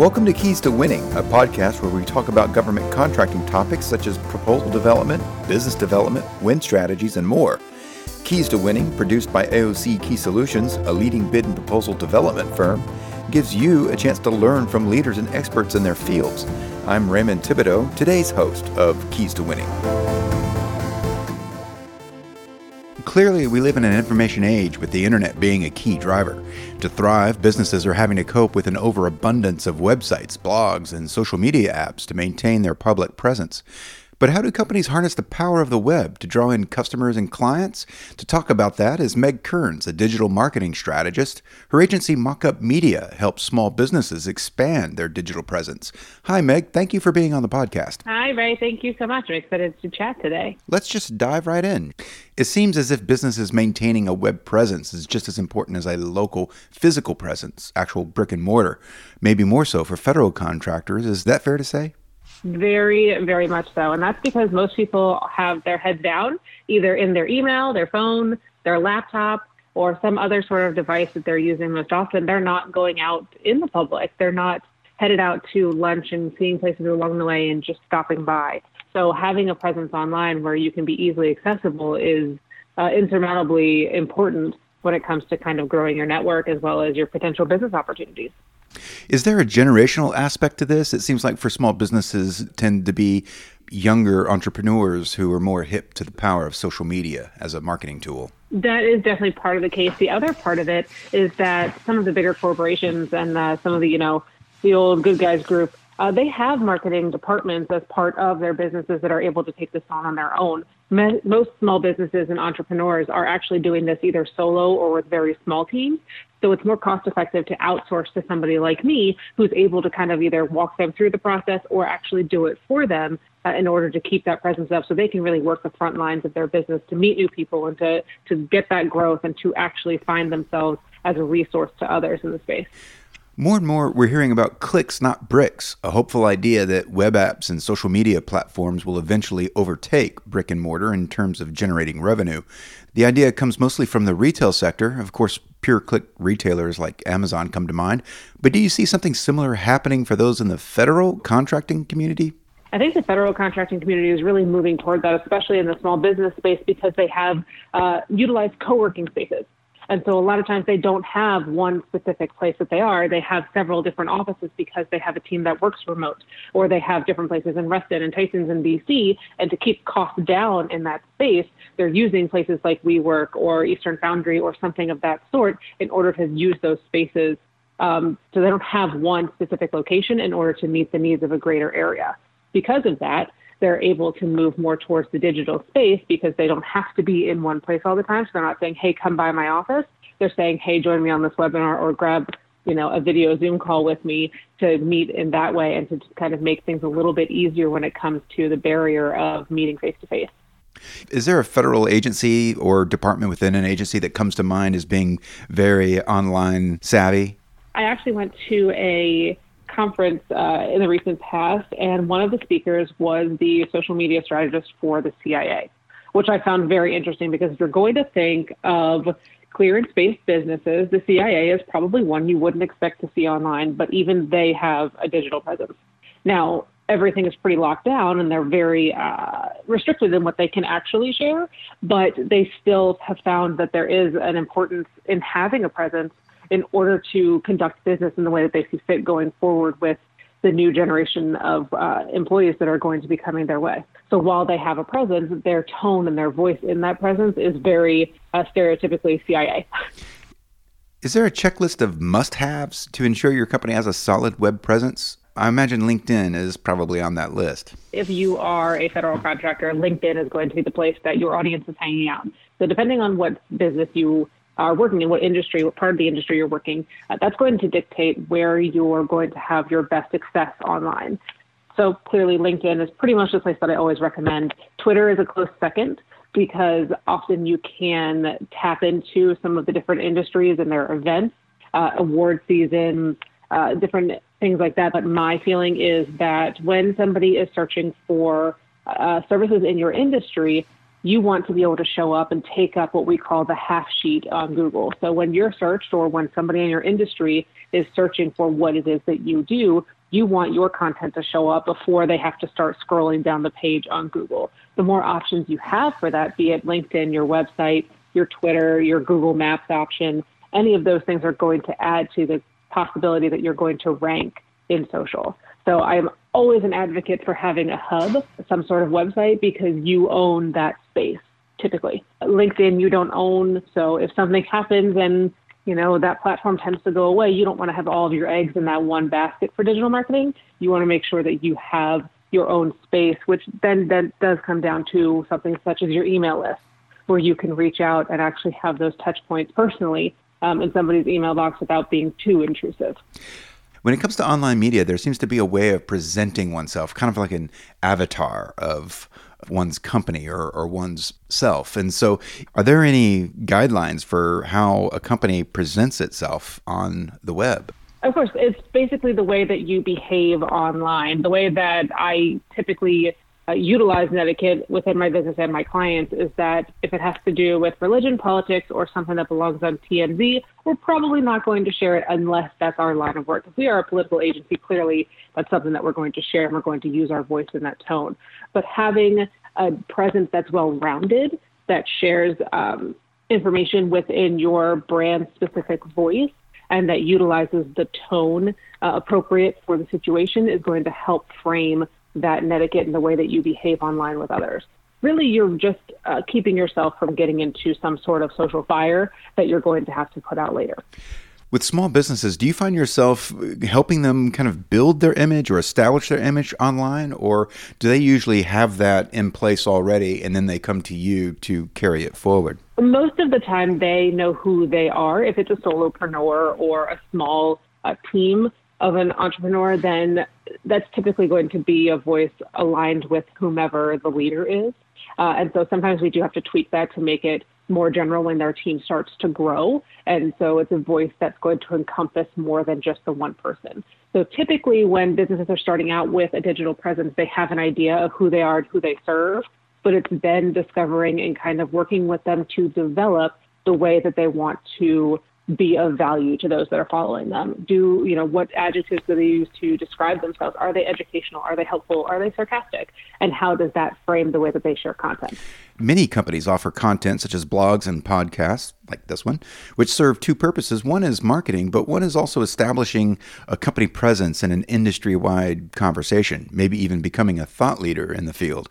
Welcome to Keys to Winning, a podcast where we talk about government contracting topics such as proposal development, business development, win strategies, and more. Keys to Winning, produced by AOC Key Solutions, a leading bid and proposal development firm, gives you a chance to learn from leaders and experts in their fields. I'm Raymond Thibodeau, today's host of Keys to Winning. Clearly, we live in an information age with the internet being a key driver. To thrive, businesses are having to cope with an overabundance of websites, blogs, and social media apps to maintain their public presence. But how do companies harness the power of the web to draw in customers and clients? To talk about that is Meg Kearns, a digital marketing strategist. Her agency Mockup Media helps small businesses expand their digital presence. Hi, Meg. Thank you for being on the podcast. Hi, Ray. Thank you so much. I'm excited to chat today. Let's just dive right in. It seems as if businesses maintaining a web presence is just as important as a local physical presence, actual brick and mortar. Maybe more so for federal contractors. Is that fair to say? Very, very much so. And that's because most people have their heads down, either in their email, their phone, their laptop, or some other sort of device that they're using most often. They're not going out in the public. They're not headed out to lunch and seeing places along the way and just stopping by. So having a presence online where you can be easily accessible is uh, insurmountably important when it comes to kind of growing your network as well as your potential business opportunities. Is there a generational aspect to this? It seems like for small businesses tend to be younger entrepreneurs who are more hip to the power of social media as a marketing tool. That is definitely part of the case. The other part of it is that some of the bigger corporations and uh, some of the, you know, the old good guys group, uh, they have marketing departments as part of their businesses that are able to take this on on their own. Most small businesses and entrepreneurs are actually doing this either solo or with very small teams. So it's more cost effective to outsource to somebody like me who's able to kind of either walk them through the process or actually do it for them uh, in order to keep that presence up so they can really work the front lines of their business to meet new people and to, to get that growth and to actually find themselves as a resource to others in the space. More and more, we're hearing about clicks, not bricks, a hopeful idea that web apps and social media platforms will eventually overtake brick and mortar in terms of generating revenue. The idea comes mostly from the retail sector. Of course, pure click retailers like Amazon come to mind. But do you see something similar happening for those in the federal contracting community? I think the federal contracting community is really moving toward that, especially in the small business space, because they have uh, utilized co working spaces. And so a lot of times they don't have one specific place that they are. They have several different offices because they have a team that works remote, or they have different places in Reston and Tysons in DC. And to keep costs down in that space, they're using places like WeWork or Eastern Foundry or something of that sort in order to use those spaces. Um, so they don't have one specific location in order to meet the needs of a greater area. Because of that, they're able to move more towards the digital space because they don't have to be in one place all the time. So they're not saying, hey, come by my office. They're saying, hey, join me on this webinar or grab you know a video zoom call with me to meet in that way and to just kind of make things a little bit easier when it comes to the barrier of meeting face to face is there a federal agency or department within an agency that comes to mind as being very online savvy i actually went to a conference uh, in the recent past, and one of the speakers was the social media strategist for the CIA, which I found very interesting because if you're going to think of clearance-based businesses, the CIA is probably one you wouldn't expect to see online, but even they have a digital presence. Now, everything is pretty locked down and they're very uh, restricted in what they can actually share, but they still have found that there is an importance in having a presence in order to conduct business in the way that they see fit going forward with the new generation of uh, employees that are going to be coming their way. So while they have a presence, their tone and their voice in that presence is very uh, stereotypically CIA. Is there a checklist of must haves to ensure your company has a solid web presence? I imagine LinkedIn is probably on that list. If you are a federal contractor, LinkedIn is going to be the place that your audience is hanging out. So, depending on what business you are working in, what industry, what part of the industry you're working, uh, that's going to dictate where you're going to have your best success online. So clearly, LinkedIn is pretty much the place that I always recommend. Twitter is a close second because often you can tap into some of the different industries and their events, uh, award seasons, uh, different things like that. But my feeling is that when somebody is searching for uh, services in your industry, you want to be able to show up and take up what we call the half sheet on Google. So when you're searched or when somebody in your industry is searching for what it is that you do, you want your content to show up before they have to start scrolling down the page on Google. The more options you have for that, be it LinkedIn, your website, your Twitter, your Google Maps option, any of those things are going to add to the possibility that you're going to rank in social. So I'm always an advocate for having a hub, some sort of website, because you own that space typically. LinkedIn, you don't own. So if something happens and you know that platform tends to go away, you don't want to have all of your eggs in that one basket for digital marketing. You want to make sure that you have your own space, which then then does come down to something such as your email list, where you can reach out and actually have those touch points personally um, in somebody's email box without being too intrusive. When it comes to online media, there seems to be a way of presenting oneself, kind of like an avatar of one's company or, or one's self. And so, are there any guidelines for how a company presents itself on the web? Of course, it's basically the way that you behave online. The way that I typically uh, utilize Netiquette within my business and my clients is that if it has to do with religion, politics, or something that belongs on TMZ, we're probably not going to share it unless that's our line of work. If we are a political agency, clearly that's something that we're going to share and we're going to use our voice in that tone. But having a presence that's well rounded, that shares um, information within your brand specific voice, and that utilizes the tone uh, appropriate for the situation is going to help frame that netiquette and the way that you behave online with others. Really, you're just uh, keeping yourself from getting into some sort of social fire that you're going to have to put out later. With small businesses, do you find yourself helping them kind of build their image or establish their image online, or do they usually have that in place already and then they come to you to carry it forward? Most of the time, they know who they are. If it's a solopreneur or a small uh, team, of an entrepreneur, then that's typically going to be a voice aligned with whomever the leader is. Uh, and so sometimes we do have to tweak that to make it more general when their team starts to grow. And so it's a voice that's going to encompass more than just the one person. So typically, when businesses are starting out with a digital presence, they have an idea of who they are and who they serve, but it's then discovering and kind of working with them to develop the way that they want to be of value to those that are following them? Do, you know, what adjectives do they use to describe themselves? Are they educational? Are they helpful? Are they sarcastic? And how does that frame the way that they share content? Many companies offer content such as blogs and podcasts, like this one, which serve two purposes. One is marketing, but one is also establishing a company presence in an industry wide conversation, maybe even becoming a thought leader in the field.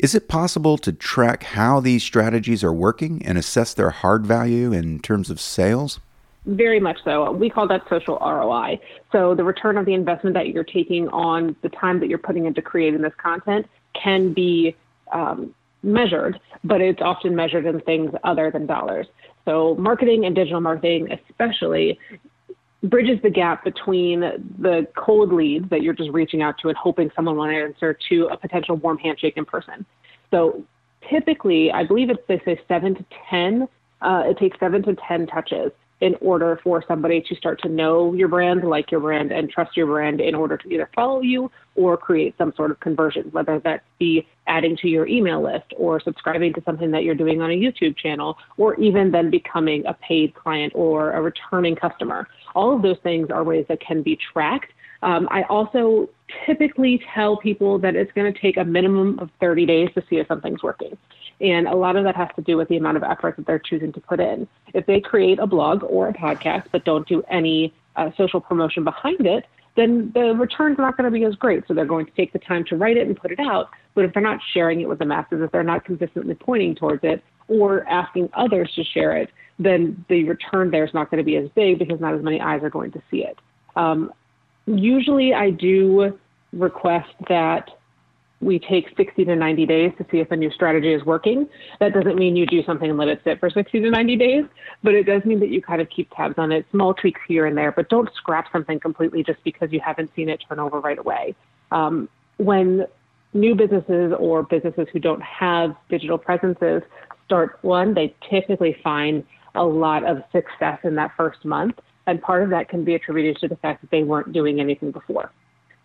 Is it possible to track how these strategies are working and assess their hard value in terms of sales? Very much so. We call that social ROI. So the return of the investment that you're taking on the time that you're putting into creating this content can be um, measured, but it's often measured in things other than dollars. So marketing and digital marketing, especially, bridges the gap between the cold leads that you're just reaching out to and hoping someone will answer to a potential warm handshake in person. So typically, I believe it's they say seven to ten. Uh, it takes seven to ten touches in order for somebody to start to know your brand, like your brand, and trust your brand in order to either follow you or create some sort of conversion, whether that be adding to your email list or subscribing to something that you're doing on a YouTube channel, or even then becoming a paid client or a returning customer. All of those things are ways that can be tracked. Um, I also typically tell people that it's going to take a minimum of 30 days to see if something's working. And a lot of that has to do with the amount of effort that they're choosing to put in. If they create a blog or a podcast but don't do any uh, social promotion behind it, then the return's not going to be as great. So they're going to take the time to write it and put it out. But if they're not sharing it with the masses, if they're not consistently pointing towards it or asking others to share it, then the return there is not going to be as big because not as many eyes are going to see it. Um, usually, I do request that we take 60 to 90 days to see if a new strategy is working. That doesn't mean you do something and let it sit for 60 to 90 days, but it does mean that you kind of keep tabs on it, small tweaks here and there, but don't scrap something completely just because you haven't seen it turn over right away. Um, when new businesses or businesses who don't have digital presences start one, they typically find a lot of success in that first month. And part of that can be attributed to the fact that they weren't doing anything before.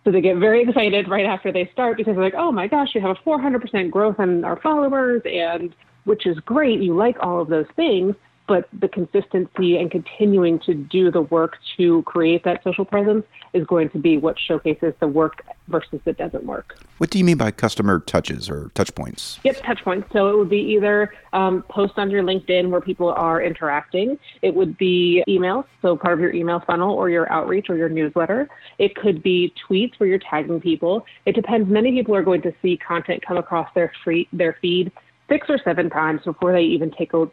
So they get very excited right after they start because they're like, oh my gosh, you have a 400% growth in our followers, and which is great. You like all of those things but the consistency and continuing to do the work to create that social presence is going to be what showcases the work versus the doesn't work. What do you mean by customer touches or touch points? Yep, touch points. So it would be either um, post on your LinkedIn where people are interacting. It would be emails, so part of your email funnel or your outreach or your newsletter. It could be tweets where you're tagging people. It depends. Many people are going to see content come across their free, their feed six or seven times before they even take a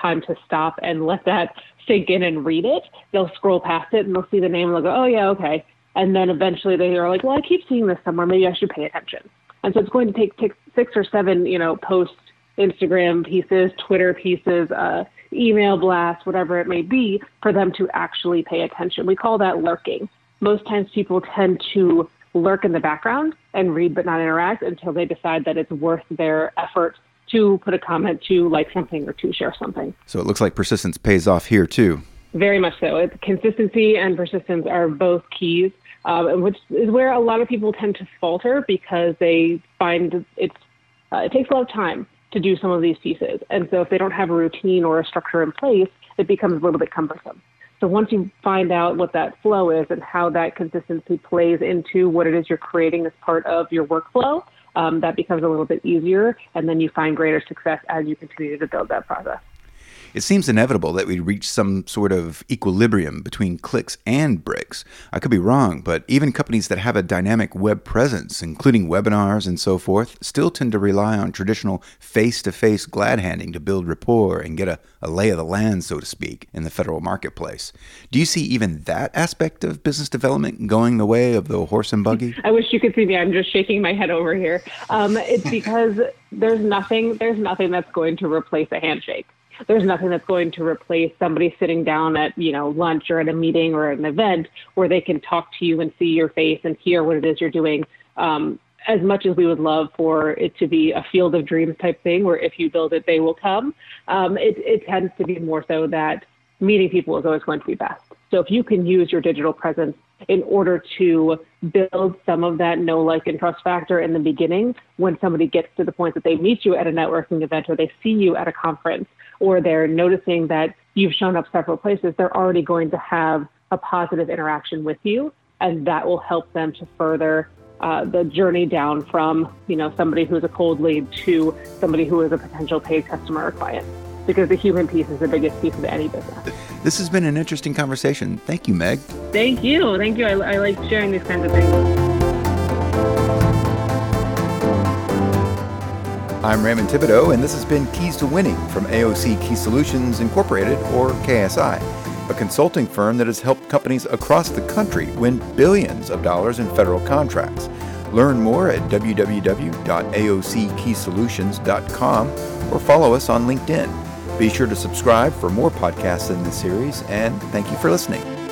time to stop and let that sink in and read it. They'll scroll past it and they'll see the name and they'll go, oh, yeah, okay. And then eventually they are like, well, I keep seeing this somewhere. Maybe I should pay attention. And so it's going to take t- six or seven, you know, post Instagram pieces, Twitter pieces, uh, email blasts, whatever it may be, for them to actually pay attention. We call that lurking. Most times people tend to lurk in the background and read but not interact until they decide that it's worth their effort to put a comment, to like something, or to share something. So it looks like persistence pays off here too. Very much so. It, consistency and persistence are both keys, um, which is where a lot of people tend to falter because they find it's uh, it takes a lot of time to do some of these pieces, and so if they don't have a routine or a structure in place, it becomes a little bit cumbersome. So once you find out what that flow is and how that consistency plays into what it is you're creating as part of your workflow, um, that becomes a little bit easier, and then you find greater success as you continue to build that process. It seems inevitable that we reach some sort of equilibrium between clicks and bricks. I could be wrong, but even companies that have a dynamic web presence, including webinars and so forth, still tend to rely on traditional face to face glad handing to build rapport and get a, a lay of the land, so to speak, in the federal marketplace. Do you see even that aspect of business development going the way of the horse and buggy? I wish you could see me. I'm just shaking my head over here. Um, it's because there's nothing there's nothing that's going to replace a handshake there's nothing that's going to replace somebody sitting down at you know lunch or at a meeting or an event where they can talk to you and see your face and hear what it is you're doing. Um, as much as we would love for it to be a field of dreams type thing where if you build it they will come um, it, it tends to be more so that meeting people is always going to be best. So if you can use your digital presence in order to build some of that know, like, and trust factor in the beginning when somebody gets to the point that they meet you at a networking event or they see you at a conference or they're noticing that you've shown up several places, they're already going to have a positive interaction with you. And that will help them to further uh, the journey down from, you know, somebody who's a cold lead to somebody who is a potential paid customer or client. Because the human piece is the biggest piece of any business. This has been an interesting conversation. Thank you, Meg. Thank you. Thank you. I, I like sharing these kinds of things. I'm Raymond Thibodeau, and this has been Keys to Winning from AOC Key Solutions Incorporated, or KSI, a consulting firm that has helped companies across the country win billions of dollars in federal contracts. Learn more at www.aockeysolutions.com or follow us on LinkedIn. Be sure to subscribe for more podcasts in this series, and thank you for listening.